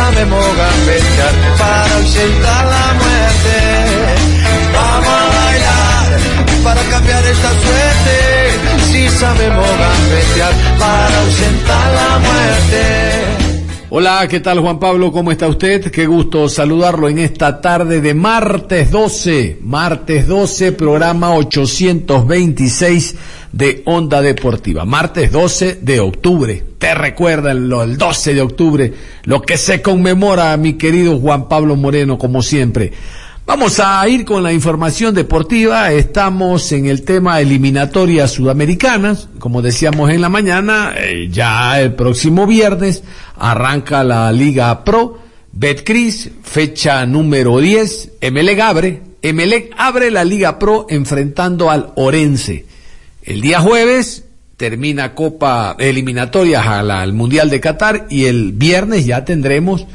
Sabemos gambetear para ausentar la muerte. Vamos a bailar para cambiar esta suerte. Si sabemos gambetear para. Hola, ¿qué tal Juan Pablo? ¿Cómo está usted? Qué gusto saludarlo en esta tarde de martes 12, martes 12, programa 826 de Onda Deportiva. Martes 12 de octubre. Te recuerdan lo, el 12 de octubre, lo que se conmemora, mi querido Juan Pablo Moreno, como siempre. Vamos a ir con la información deportiva. Estamos en el tema eliminatorias sudamericanas. Como decíamos en la mañana, eh, ya el próximo viernes arranca la Liga Pro. Betcris, fecha número 10. Emelec abre. Emelec abre la Liga Pro enfrentando al Orense. El día jueves termina Copa eliminatorias al Mundial de Qatar y el viernes ya tendremos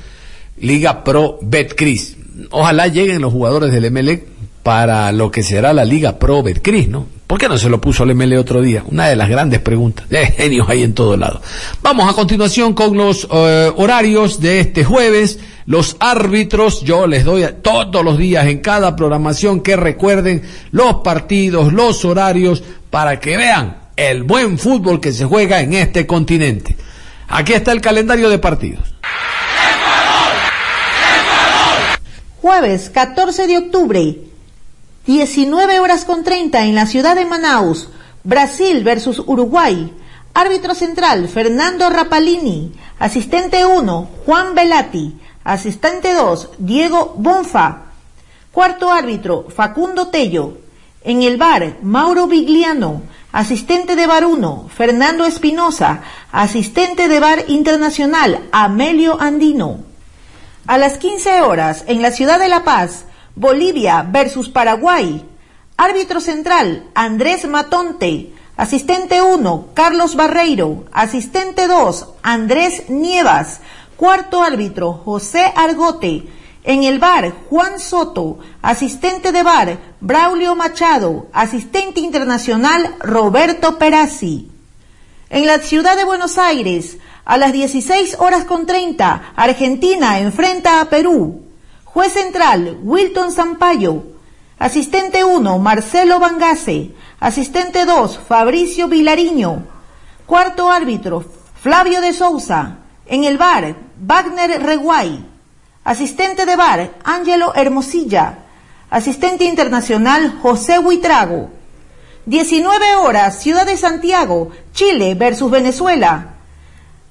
Liga Pro Betcris ojalá lleguen los jugadores del MLE para lo que será la Liga Pro Betcris, ¿no? ¿Por qué no se lo puso el MLE otro día? Una de las grandes preguntas. De genios hay en todo lado. Vamos a continuación con los eh, horarios de este jueves. Los árbitros, yo les doy todos los días en cada programación que recuerden los partidos, los horarios, para que vean el buen fútbol que se juega en este continente. Aquí está el calendario de partidos. Jueves 14 de octubre, 19 horas con 30 en la ciudad de Manaus, Brasil versus Uruguay. Árbitro central, Fernando Rapalini. Asistente 1, Juan Velati. Asistente 2, Diego Bonfa. Cuarto árbitro, Facundo Tello. En el bar, Mauro Vigliano. Asistente de bar 1, Fernando Espinosa. Asistente de bar internacional, Amelio Andino. A las 15 horas, en la ciudad de La Paz, Bolivia versus Paraguay. Árbitro central, Andrés Matonte. Asistente 1, Carlos Barreiro. Asistente 2, Andrés Nievas. Cuarto árbitro, José Argote. En el bar, Juan Soto. Asistente de bar, Braulio Machado. Asistente internacional, Roberto Perazzi. En la ciudad de Buenos Aires, a las 16 horas con 30, Argentina enfrenta a Perú. Juez central, Wilton Sampaio. Asistente 1, Marcelo Bangase. Asistente 2, Fabricio Vilariño. Cuarto árbitro, Flavio de Souza. En el bar, Wagner Reguay. Asistente de bar, Ángelo Hermosilla. Asistente internacional, José Huitrago. 19 horas, Ciudad de Santiago, Chile versus Venezuela.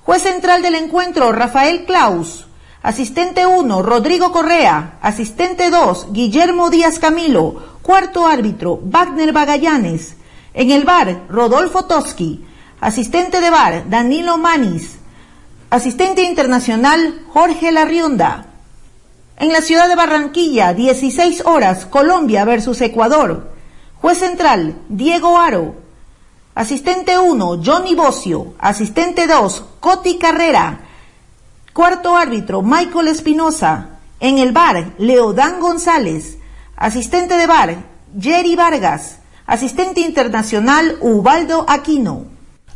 Juez central del encuentro, Rafael Klaus. Asistente 1, Rodrigo Correa. Asistente 2, Guillermo Díaz Camilo. Cuarto árbitro, Wagner Bagallanes. En el bar, Rodolfo Toski. Asistente de bar, Danilo Manis. Asistente internacional, Jorge Larrionda. En la ciudad de Barranquilla, 16 horas, Colombia versus Ecuador. Juez central, Diego Aro. Asistente 1, Johnny Bocio. Asistente 2, Coti Carrera. Cuarto árbitro, Michael Espinosa. En el bar, Leodán González. Asistente de bar, Jerry Vargas. Asistente internacional, Ubaldo Aquino.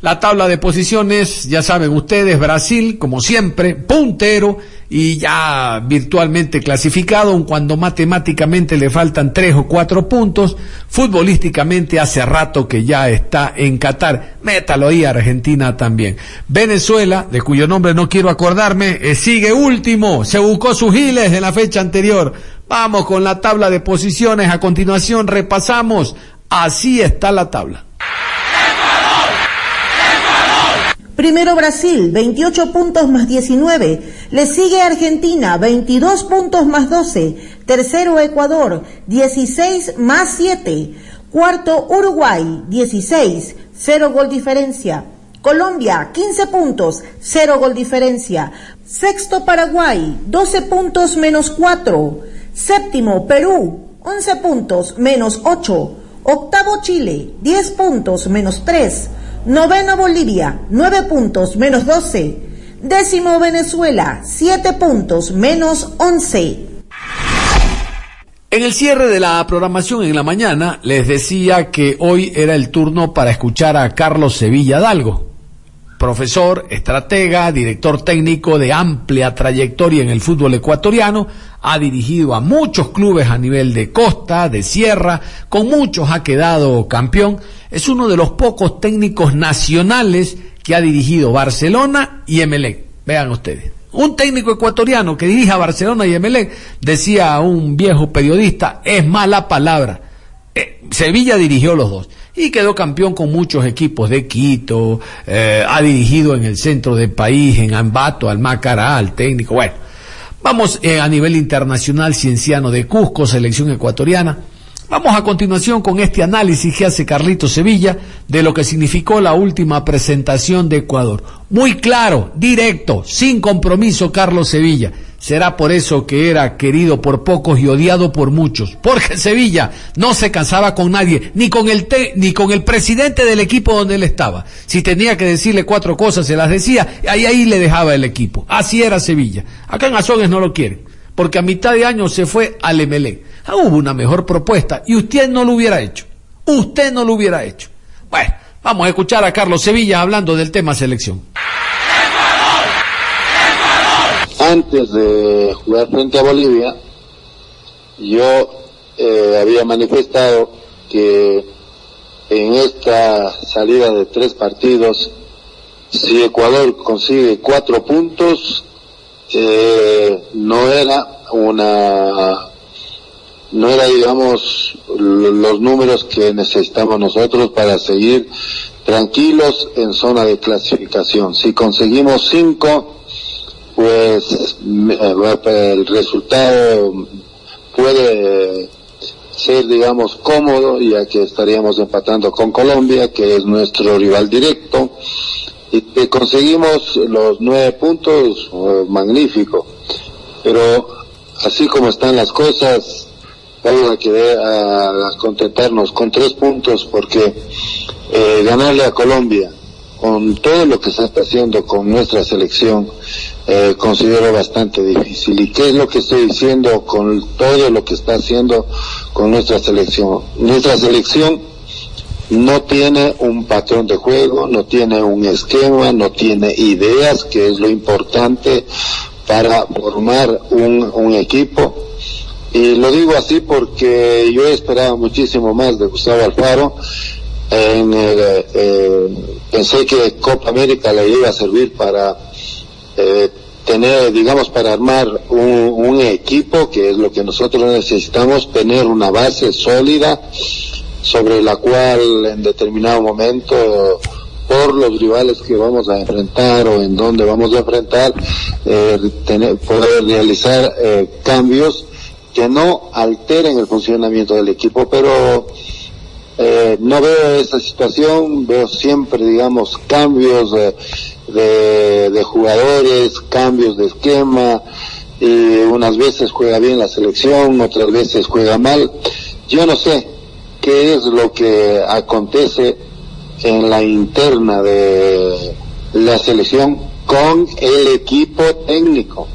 La tabla de posiciones, ya saben ustedes, Brasil, como siempre, puntero y ya virtualmente clasificado, aun cuando matemáticamente le faltan tres o cuatro puntos. Futbolísticamente hace rato que ya está en Qatar. Métalo ahí, Argentina también. Venezuela, de cuyo nombre no quiero acordarme, eh, sigue último. Se buscó sus giles en la fecha anterior. Vamos con la tabla de posiciones. A continuación repasamos. Así está la tabla. Primero Brasil, 28 puntos más 19. Le sigue Argentina, 22 puntos más 12. Tercero Ecuador, 16 más 7. Cuarto Uruguay, 16, 0 gol diferencia. Colombia, 15 puntos, 0 gol diferencia. Sexto Paraguay, 12 puntos menos 4. Séptimo Perú, 11 puntos menos 8. Octavo Chile, 10 puntos menos 3. Noveno Bolivia, 9 puntos menos 12. Décimo Venezuela, 7 puntos menos 11. En el cierre de la programación en la mañana les decía que hoy era el turno para escuchar a Carlos Sevilla Dalgo, profesor, estratega, director técnico de amplia trayectoria en el fútbol ecuatoriano, ha dirigido a muchos clubes a nivel de costa, de sierra, con muchos ha quedado campeón, es uno de los pocos técnicos nacionales que ha dirigido Barcelona y Emelec. Vean ustedes. Un técnico ecuatoriano que dirige a Barcelona y Emelec, decía a un viejo periodista, es mala palabra. Eh, Sevilla dirigió los dos y quedó campeón con muchos equipos de Quito, eh, ha dirigido en el centro del país, en Ambato, al Macará, al técnico. Bueno, vamos eh, a nivel internacional, Cienciano de Cusco, selección ecuatoriana. Vamos a continuación con este análisis que hace Carlito Sevilla de lo que significó la última presentación de Ecuador. Muy claro, directo, sin compromiso Carlos Sevilla. Será por eso que era querido por pocos y odiado por muchos. Porque Sevilla no se cansaba con nadie, ni con el ni con el presidente del equipo donde él estaba. Si tenía que decirle cuatro cosas, se las decía, y ahí, le dejaba el equipo. Así era Sevilla. Acá en Azogues no lo quieren, porque a mitad de año se fue al Emelec. Ah, hubo una mejor propuesta y usted no lo hubiera hecho. Usted no lo hubiera hecho. Bueno, vamos a escuchar a Carlos Sevilla hablando del tema selección. Antes de jugar frente a Bolivia, yo eh, había manifestado que en esta salida de tres partidos, si Ecuador consigue cuatro puntos, eh, no era una no era, digamos, los números que necesitamos nosotros para seguir tranquilos en zona de clasificación. Si conseguimos cinco, pues eh, el resultado puede ser, digamos, cómodo, ya que estaríamos empatando con Colombia, que es nuestro rival directo, y que conseguimos los nueve puntos, oh, magnífico. Pero así como están las cosas, vamos a querer contentarnos con tres puntos porque eh, ganarle a Colombia con todo lo que se está haciendo con nuestra selección eh, considero bastante difícil. ¿Y qué es lo que estoy diciendo con todo lo que está haciendo con nuestra selección? Nuestra selección no tiene un patrón de juego, no tiene un esquema, no tiene ideas, que es lo importante para formar un, un equipo y lo digo así porque yo he esperado muchísimo más de Gustavo Alfaro. En, eh, pensé que Copa América le iba a servir para eh, tener, digamos, para armar un, un, equipo, que es lo que nosotros necesitamos, tener una base sólida sobre la cual en determinado momento por los rivales que vamos a enfrentar o en donde vamos a enfrentar, eh, tener, poder realizar eh, cambios que no alteren el funcionamiento del equipo, pero eh, no veo esa situación, veo siempre, digamos, cambios de, de, jugadores, cambios de esquema, y unas veces juega bien la selección, otras veces juega mal. Yo no sé qué es lo que acontece en la interna de la selección con el equipo técnico.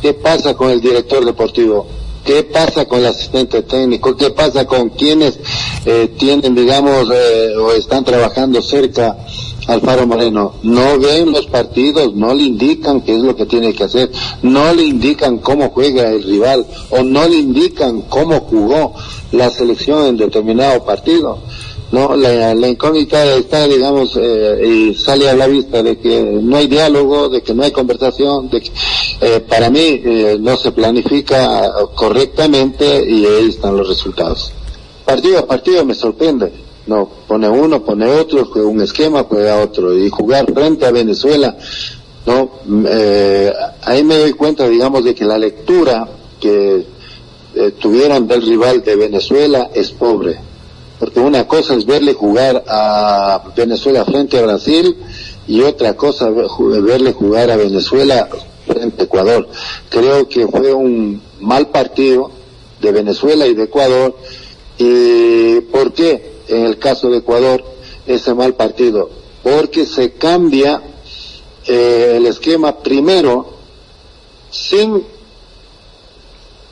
¿Qué pasa con el director deportivo? ¿Qué pasa con el asistente técnico? ¿Qué pasa con quienes eh, tienen, digamos, eh, o están trabajando cerca al Faro Moreno? No ven los partidos, no le indican qué es lo que tiene que hacer, no le indican cómo juega el rival o no le indican cómo jugó la selección en determinado partido. No, la, la incógnita está, digamos, eh, y sale a la vista de que no hay diálogo, de que no hay conversación, de que eh, para mí eh, no se planifica correctamente y ahí están los resultados. Partido a partido me sorprende, No, pone uno, pone otro, juega un esquema, juega otro. Y jugar frente a Venezuela, no, eh, ahí me doy cuenta, digamos, de que la lectura que eh, tuvieron del rival de Venezuela es pobre. Porque una cosa es verle jugar a Venezuela frente a Brasil y otra cosa verle jugar a Venezuela frente a Ecuador. Creo que fue un mal partido de Venezuela y de Ecuador. ¿Y por qué en el caso de Ecuador ese mal partido? Porque se cambia eh, el esquema primero sin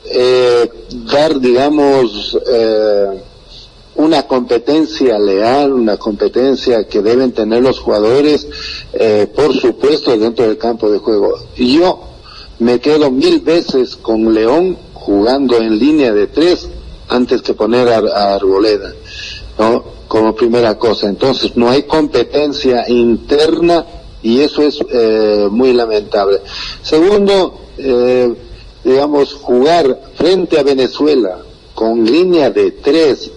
eh, dar, digamos, eh, una competencia leal, una competencia que deben tener los jugadores, eh, por supuesto, dentro del campo de juego. Yo me quedo mil veces con León jugando en línea de tres antes que poner a, Arboleda, ¿no? Como primera cosa. Entonces, no hay competencia interna y eso es eh, muy lamentable. Segundo, eh, digamos, jugar frente a Venezuela con línea de tres,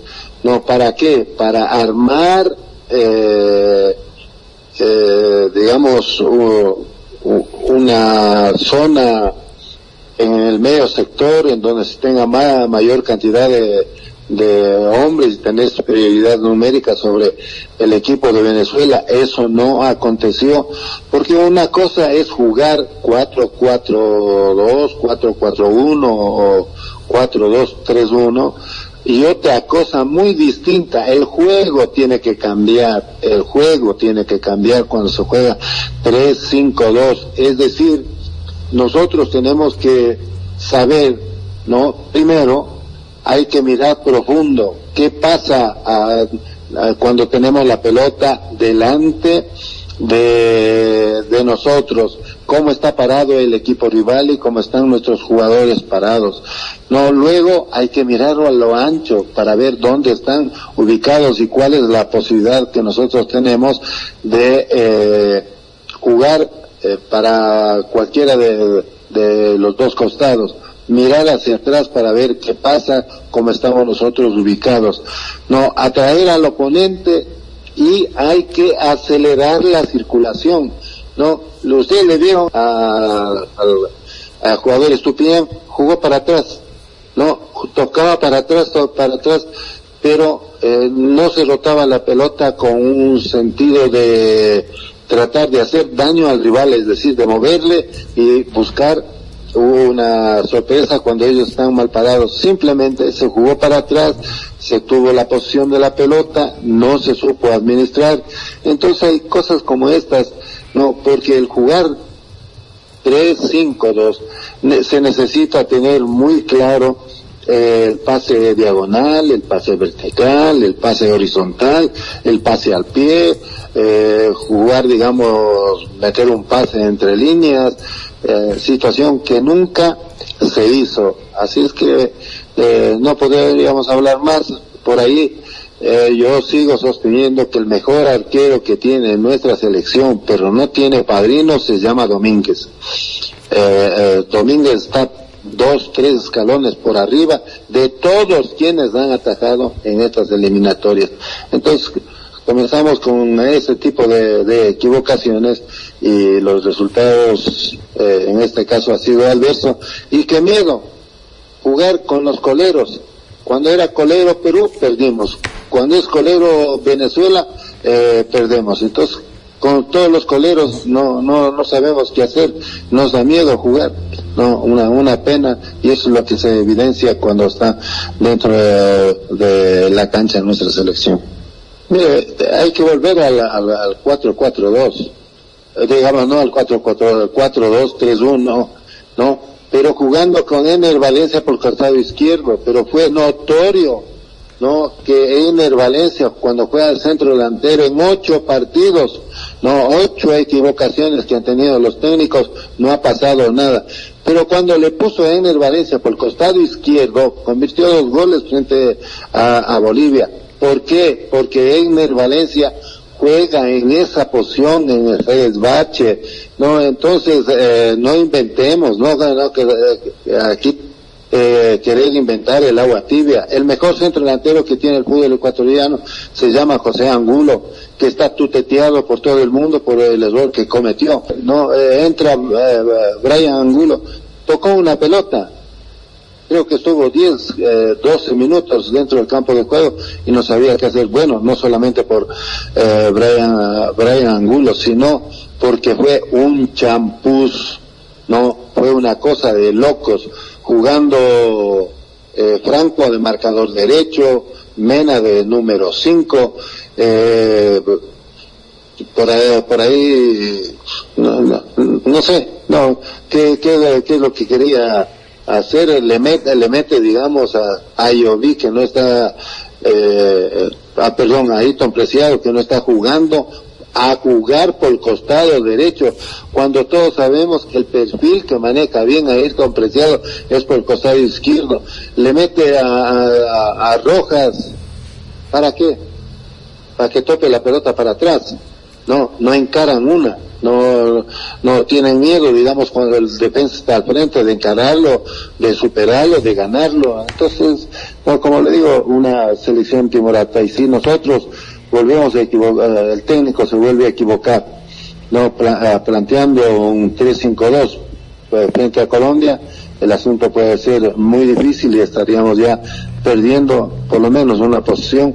¿no? ¿Para qué? Para armar, eh, eh, digamos, una zona en el medio sector en donde se tenga mayor cantidad de, de hombres y tener superioridad numérica sobre el equipo de Venezuela. Eso no aconteció, porque una cosa es jugar 4-4-2, 4-4-1 o 4-2-3-1 y otra cosa muy distinta, el juego tiene que cambiar, el juego tiene que cambiar cuando se juega 3-5-2, es decir, nosotros tenemos que saber, ¿no? Primero, hay que mirar profundo. ¿Qué pasa cuando tenemos la pelota delante de, de nosotros? ¿Cómo está parado el equipo rival y cómo están nuestros jugadores parados? No, luego hay que mirarlo a lo ancho para ver dónde están ubicados y cuál es la posibilidad que nosotros tenemos de eh, jugar eh, para cualquiera de, de los dos costados mirar hacia atrás para ver qué pasa, cómo estamos nosotros ubicados. No, atraer al oponente y hay que acelerar la circulación. No, ustedes le vieron al jugador Estupien, jugó para atrás, no, tocaba para atrás, para atrás, pero eh, no se rotaba la pelota con un sentido de tratar de hacer daño al rival, es decir, de moverle y buscar una sorpresa cuando ellos están mal parados. Simplemente se jugó para atrás, se tuvo la posición de la pelota, no se supo administrar. Entonces hay cosas como estas, no, porque el jugar 3-5-2 se necesita tener muy claro eh, el pase diagonal, el pase vertical, el pase horizontal, el pase al pie, eh, jugar, digamos, meter un pase entre líneas, eh, situación que nunca se hizo. Así es que eh, no podríamos hablar más por ahí. Eh, yo sigo sosteniendo que el mejor arquero que tiene nuestra selección, pero no tiene padrino, se llama Domínguez. Domínguez está dos, tres escalones por arriba de todos quienes han atajado en estas eliminatorias. Entonces, comenzamos con ese tipo de, equivocaciones y los resultados eh, en este caso ha sido adverso y qué miedo jugar con los coleros. Cuando era colero Perú perdimos. Cuando es colero Venezuela eh, perdemos. Entonces con todos los coleros no no no sabemos qué hacer. Nos da miedo jugar no una una pena. Y eso es lo que se evidencia cuando está dentro de la cancha nuestra selección. Mire, hay que volver al, al, al 4-4-2, eh, digamos, no al 4-4-2-3-1, ¿no? Pero jugando con Ener Valencia por costado izquierdo, pero fue notorio, ¿no? Que Ener Valencia, cuando juega al centro delantero en ocho partidos, no, ocho equivocaciones que han tenido los técnicos, no ha pasado nada. Pero cuando le puso a Ener Valencia por costado izquierdo, convirtió dos goles frente a, a Bolivia ¿Por qué? Porque Egner Valencia juega en esa posición en el resbache, no, entonces eh, no inventemos, no, no que, aquí eh, querer inventar el agua tibia. El mejor centro delantero que tiene el fútbol ecuatoriano se llama José Angulo, que está tuteteado por todo el mundo por el error que cometió. No eh, entra eh, Brian Angulo, tocó una pelota, creo que estuvo 10, eh, 12 minutos dentro del campo de juego y no sabía qué hacer. Bueno, no solamente por eh, Brian, Brian Angulo, sino porque fue un champús, no, fue una cosa de locos, jugando eh, Franco de marcador derecho, Mena de número 5, eh, por ahí, por ahí no, no, no sé, no, ¿qué, qué, qué es lo que quería hacer, le mete, le mete digamos, a, a que no está, eh, a, perdón, a Ayrton Preciado, que no está jugando, a jugar por el costado derecho, cuando todos sabemos que el perfil que maneja bien a Ayrton Preciado es por el costado izquierdo. Le mete a, a, a Rojas, ¿para qué? Para que tope la pelota para atrás. No, no encaran una no, no tienen miedo, digamos, cuando el defensa está al frente de encararlo, de superarlo, de ganarlo. Entonces, no, como le digo, una selección timorata. Y si nosotros volvemos a equivocar, el técnico se vuelve a equivocar, no planteando un 3-5-2 frente a Colombia, el asunto puede ser muy difícil y estaríamos ya perdiendo por lo menos una posición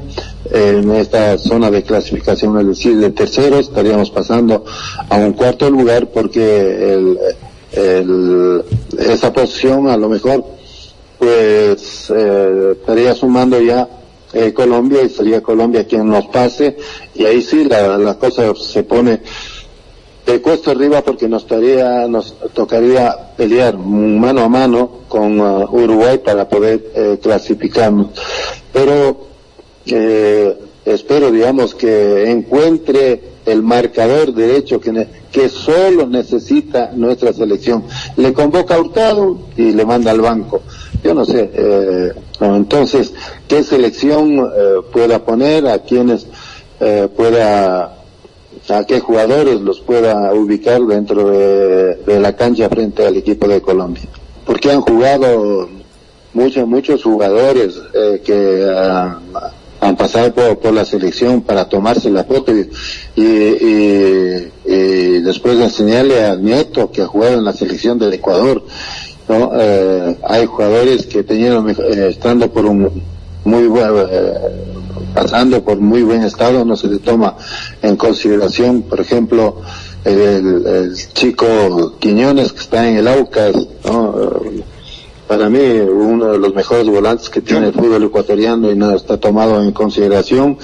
en esta zona de clasificación, es decir, de tercero estaríamos pasando a un cuarto lugar porque el, esa posición a lo mejor pues eh, estaría sumando ya eh, Colombia y sería Colombia quien nos pase y ahí sí la, la cosa se pone de cuesta arriba porque nos, estaría, nos tocaría pelear mano a mano con uh, Uruguay para poder eh, clasificarnos. Pero eh, espero, digamos, que encuentre el marcador derecho que, que solo necesita nuestra selección. Le convoca a Hurtado y le manda al banco. Yo no sé, eh, entonces, ¿qué selección eh, pueda poner? ¿A quienes eh, pueda, a qué jugadores los pueda ubicar dentro de, de la cancha frente al equipo de Colombia? Porque han jugado muchos, muchos jugadores eh, que uh, han pasado por, por, la selección para tomarse la foto y, y, y, y, después de enseñarle al nieto que ha jugado en la selección del Ecuador. ¿no? Eh, hay jugadores que tenían, eh, estando por un muy buen, eh, pasando por muy buen estado, no se le toma en consideración, por ejemplo, el, el chico Quiñones que está en el Aucas, ¿no? Para mí uno de los mejores volantes que tiene el fútbol ecuatoriano y no está tomado en consideración.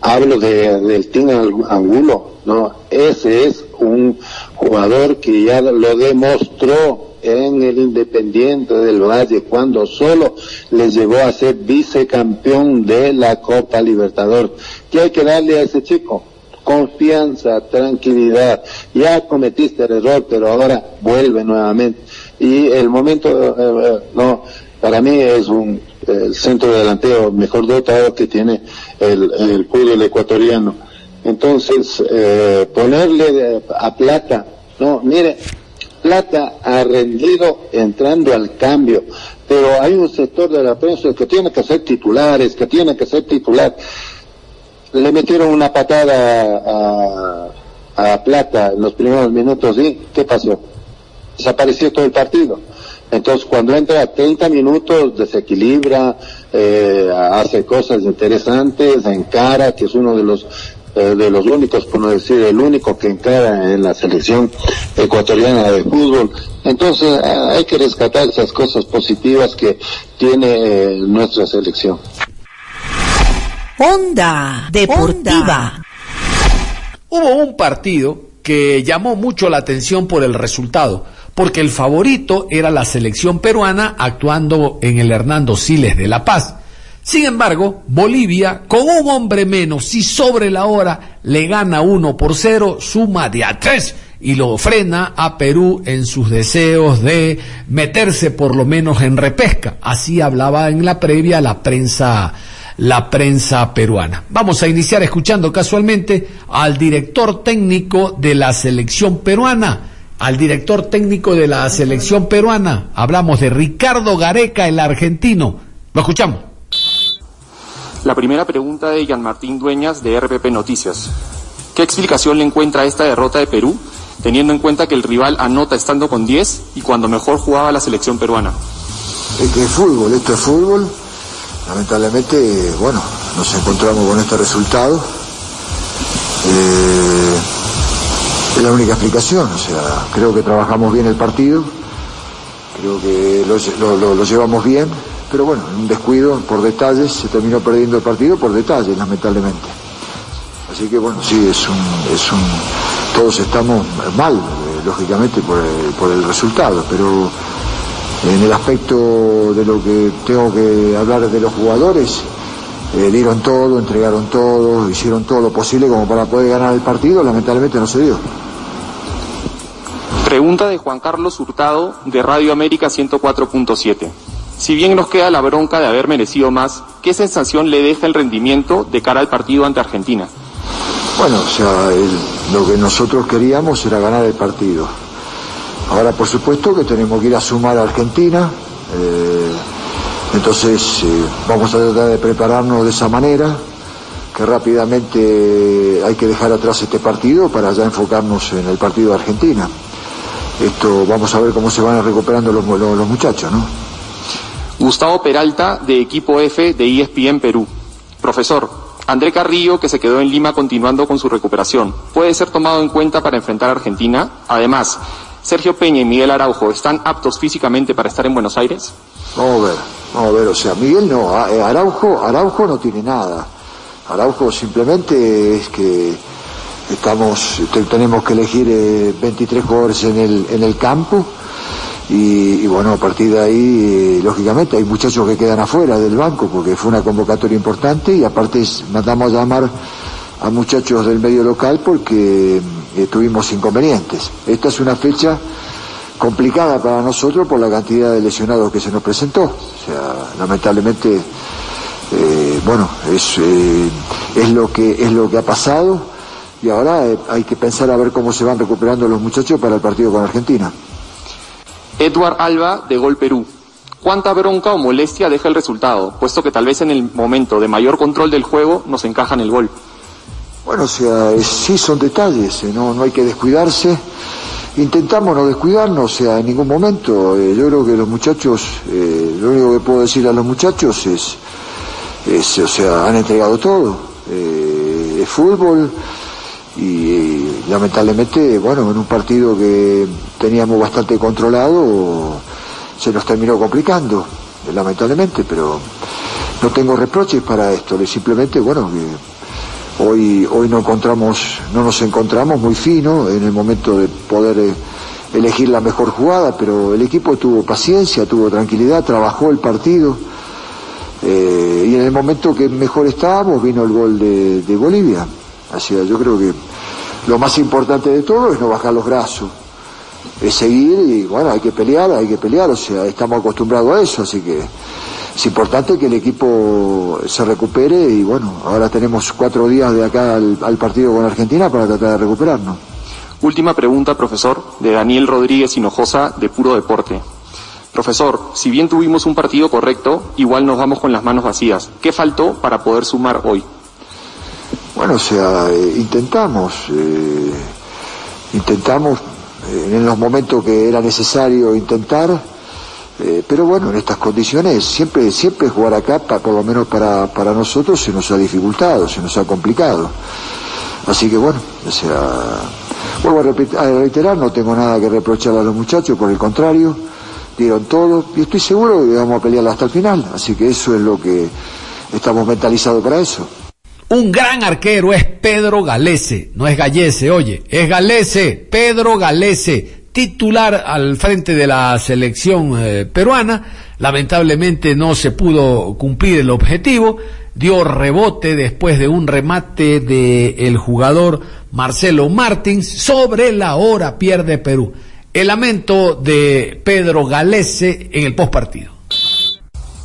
Hablo de, del Team Angulo, ¿no? Ese es un jugador que ya lo demostró en el Independiente del Valle cuando solo les llevó a ser vicecampeón de la Copa Libertador. ¿Qué hay que darle a ese chico? Confianza, tranquilidad. Ya cometiste el error, pero ahora vuelve nuevamente y el momento, eh, no, para mí es un el centro delantero mejor dotado que tiene el, el fútbol ecuatoriano. Entonces, eh, ponerle a Plata, no, mire, Plata ha rendido entrando al cambio, pero hay un sector de la prensa que tiene que ser titulares, que tiene que ser titular. Le metieron una patada a, a Plata en los primeros minutos y ¿qué pasó? Desapareció todo el partido. Entonces, cuando entra a 30 minutos, desequilibra, eh, hace cosas interesantes, encara, que es uno de los eh, de los únicos, por no decir el único que encara en la selección ecuatoriana de fútbol. Entonces, hay que rescatar esas cosas positivas que tiene eh, nuestra selección. Onda Deportiva. Hubo un partido que llamó mucho la atención por el resultado porque el favorito era la selección peruana actuando en el Hernando Siles de La Paz. Sin embargo, Bolivia, con un hombre menos y sobre la hora, le gana uno por cero, suma de a tres y lo frena a Perú en sus deseos de meterse por lo menos en repesca. Así hablaba en la previa la prensa la prensa peruana. Vamos a iniciar escuchando casualmente al director técnico de la selección peruana, al director técnico de la selección peruana. Hablamos de Ricardo Gareca, el argentino. Lo escuchamos. La primera pregunta de Jean Martín Dueñas de RPP Noticias. ¿Qué explicación le encuentra a esta derrota de Perú, teniendo en cuenta que el rival anota estando con 10 y cuando mejor jugaba la selección peruana? Es que es fútbol, esto es fútbol. Lamentablemente, bueno, nos encontramos con este resultado. Eh, es la única explicación, o sea, creo que trabajamos bien el partido, creo que lo, llevamos bien, pero bueno, en un descuido, por detalles, se terminó perdiendo el partido por detalles, lamentablemente. Así que bueno, sí, es un, es un, todos estamos mal, eh, lógicamente, por el, por el resultado, pero en el aspecto de lo que tengo que hablar de los jugadores, eh, dieron todo, entregaron todo, hicieron todo lo posible como para poder ganar el partido, lamentablemente no se dio. Pregunta de Juan Carlos Hurtado de Radio América 104.7. Si bien nos queda la bronca de haber merecido más, ¿qué sensación le deja el rendimiento de cara al partido ante Argentina? Bueno, o sea, lo que nosotros queríamos era ganar el partido. Ahora, por supuesto que tenemos que ir a sumar a Argentina. Eh, entonces, eh, vamos a tratar de prepararnos de esa manera, que rápidamente hay que dejar atrás este partido para ya enfocarnos en el partido de Argentina. Esto, vamos a ver cómo se van recuperando los, los muchachos, ¿no? Gustavo Peralta, de Equipo F de ESPN Perú. Profesor, André Carrillo, que se quedó en Lima continuando con su recuperación, ¿puede ser tomado en cuenta para enfrentar a Argentina? Además, Sergio Peña y Miguel Araujo, ¿están aptos físicamente para estar en Buenos Aires? Vamos a ver, vamos a ver, o sea, Miguel no, eh, Araujo, Araujo no tiene nada. Araujo simplemente es que estamos, tenemos que elegir 23 eh, jugadores en el, en el campo y, bueno, a partir de ahí, eh, lógicamente, hay muchachos que quedan afuera del banco porque fue una convocatoria importante y aparte mandamos a llamar a muchachos del medio local porque eh, tuvimos inconvenientes. Esta es una fecha complicada para nosotros por la cantidad de lesionados que se nos presentó. O sea, lamentablemente, eh, bueno, es, es, lo que, es lo que ha pasado y ahora hay que pensar a ver cómo se van recuperando los muchachos para el partido con Argentina. Edward Alba, de Gol Perú. ¿Cuánta bronca o molestia deja el resultado, puesto que tal vez en el momento de mayor control del juego nos encajan el gol? Bueno, o sea, sí son detalles, eh, no, no hay que descuidarse. Intentamos no descuidarnos, o sea, en ningún momento. Eh, yo creo que los muchachos, eh, lo único que puedo decir a los muchachos es, es o sea, han entregado todo. es fútbol y lamentablemente, bueno, en un partido que teníamos bastante controlado, se nos terminó complicando, lamentablemente, pero no tengo reproches para esto, simplemente, bueno, que hoy, hoy no encontramos, no nos encontramos muy fino en el momento de poder eh, elegir la mejor jugada, pero el equipo tuvo paciencia, tuvo tranquilidad, trabajó el partido. Eh, y en el momento que mejor estábamos vino el gol de, de Bolivia. Así yo creo que lo más importante de todo es no bajar los brazos, es seguir y bueno, hay que pelear, hay que pelear, o sea, estamos acostumbrados a eso, así que es importante que el equipo se recupere y bueno, ahora tenemos cuatro días de acá al, partido con Argentina para tratar de recuperarnos. Última pregunta, profesor, de Daniel Rodríguez Hinojosa, de Puro Deporte. Profesor, si bien tuvimos un partido correcto, igual nos vamos con las manos vacías. ¿Qué faltó para poder sumar hoy? Bueno, o sea, eh, intentamos, eh, intentamos eh, en los momentos que era necesario intentar, pero bueno, en estas condiciones siempre, siempre jugar acá, por lo menos para, para nosotros, se nos ha dificultado, se nos ha complicado. Así que bueno, o sea, vuelvo a, reiterar, no tengo nada que reprochar a los muchachos, por el contrario, dieron todo y estoy seguro que vamos a pelear hasta el final, así que eso es lo que estamos mentalizados para eso. Un gran arquero es Pedro Galese, no es Gallese, oye, es Galese, Pedro Galese, titular al frente de la selección eh, peruana. Lamentablemente no se pudo cumplir el objetivo, dio rebote después de un remate del el jugador Marcelo Martins sobre la hora pierde Perú. El lamento de Pedro Galese en el postpartido.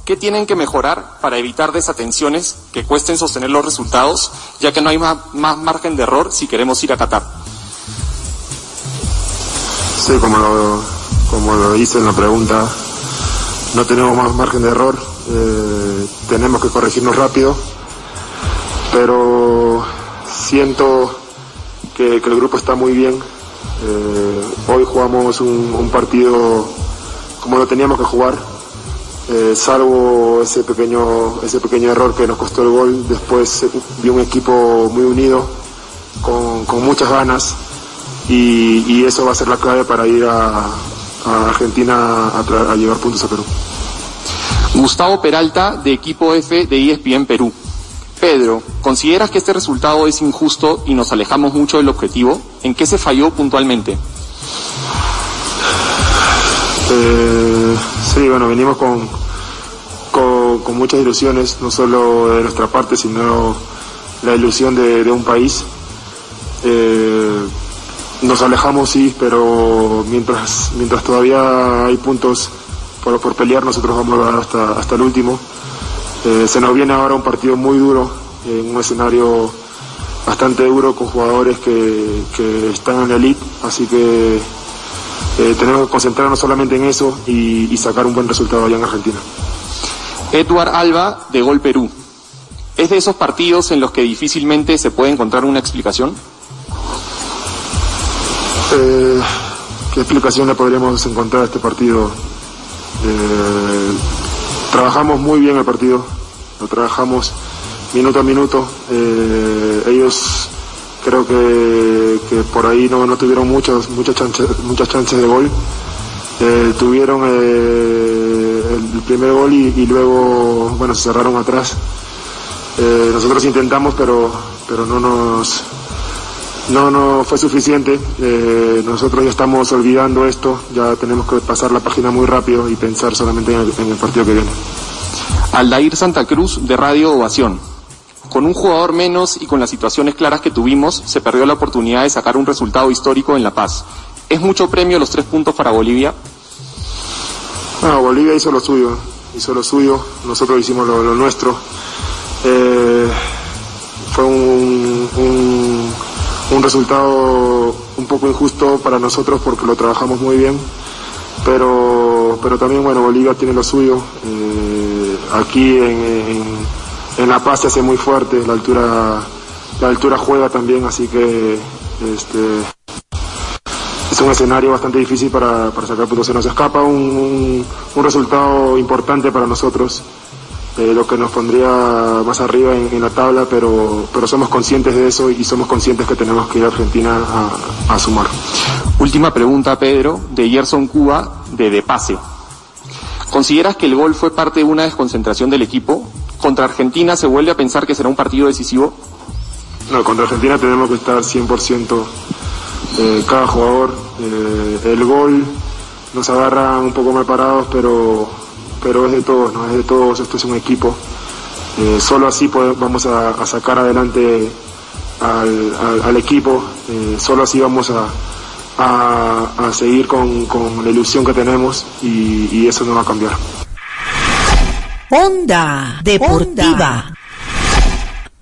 ¿Qué tienen que mejorar para evitar desatenciones que cuesten sostener los resultados, ya que no hay más, margen de error si queremos ir a Qatar? Sí, como lo, como lo hice en la pregunta, no tenemos más margen de error, eh, tenemos que corregirnos rápido, pero siento que, el grupo está muy bien. Eh, hoy jugamos un, partido como lo teníamos que jugar, eh, salvo ese pequeño, ese pequeño error que nos costó el gol. Después vi un equipo muy unido, con, muchas ganas, y, eso va a ser la clave para ir a, Argentina a, a llevar puntos a Perú. Gustavo Peralta, de equipo F de ESPN Perú. Pedro, ¿consideras que este resultado es injusto y nos alejamos mucho del objetivo? ¿En qué se falló puntualmente? Eh, sí, bueno, venimos con, con, muchas ilusiones, no solo de nuestra parte, sino la ilusión de, un país. Eh, nos alejamos, sí, pero mientras, mientras todavía hay puntos por, por pelear, nosotros vamos a dar hasta, hasta el último. Eh, se nos viene ahora un partido muy duro, en un escenario bastante duro con jugadores que, están en la elite, así que eh, tenemos que concentrarnos solamente en eso y, sacar un buen resultado allá en Argentina. Edward Alba, de Gol Perú. ¿Es de esos partidos en los que difícilmente se puede encontrar una explicación? Eh, ¿Qué explicación le podríamos encontrar a este partido? trabajamos muy bien el partido, lo trabajamos minuto a minuto. Eh, ellos creo que, por ahí no, tuvieron muchas, muchas, chances, muchas chances de gol. Eh, tuvieron eh, el primer gol y, luego bueno se cerraron atrás. nosotros intentamos pero pero no nos no no fue suficiente. nosotros ya estamos olvidando esto, ya tenemos que pasar la página muy rápido y pensar solamente en el partido que viene. Aldair Santa Cruz de Radio Ovación. Con un jugador menos y con las situaciones claras que tuvimos, se perdió la oportunidad de sacar un resultado histórico en La Paz. ¿Es mucho premio los tres puntos para Bolivia? No, Bolivia hizo lo suyo, hizo lo suyo, nosotros hicimos lo, nuestro. Eh, fue un, un, resultado un poco injusto para nosotros porque lo trabajamos muy bien, pero, pero también, bueno, Bolivia tiene lo suyo. Eh, aquí en, La Paz se hace muy fuerte, la altura, la altura juega también, así que este, es un escenario bastante difícil para, sacar puntos. Se nos escapa un, resultado importante para nosotros, eh, lo que nos pondría más arriba en, la tabla, pero, pero somos conscientes de eso y somos conscientes que tenemos que ir a Argentina a, a sumar. Última pregunta, Pedro, de Gerson Cuba, de De Pase. ¿Consideras que el gol fue parte de una desconcentración del equipo? ¿Contra Argentina se vuelve a pensar que será un partido decisivo? No, contra Argentina tenemos que estar 100% eh, cada jugador. Eh, el gol nos agarra un poco mal parados, pero, pero es de todos, ¿no? Es de todos, esto es un equipo. Eh, solo así vamos a, sacar adelante al, equipo, solo así vamos a, a, seguir con, la ilusión que tenemos y, y eso no va a cambiar. Onda Deportiva.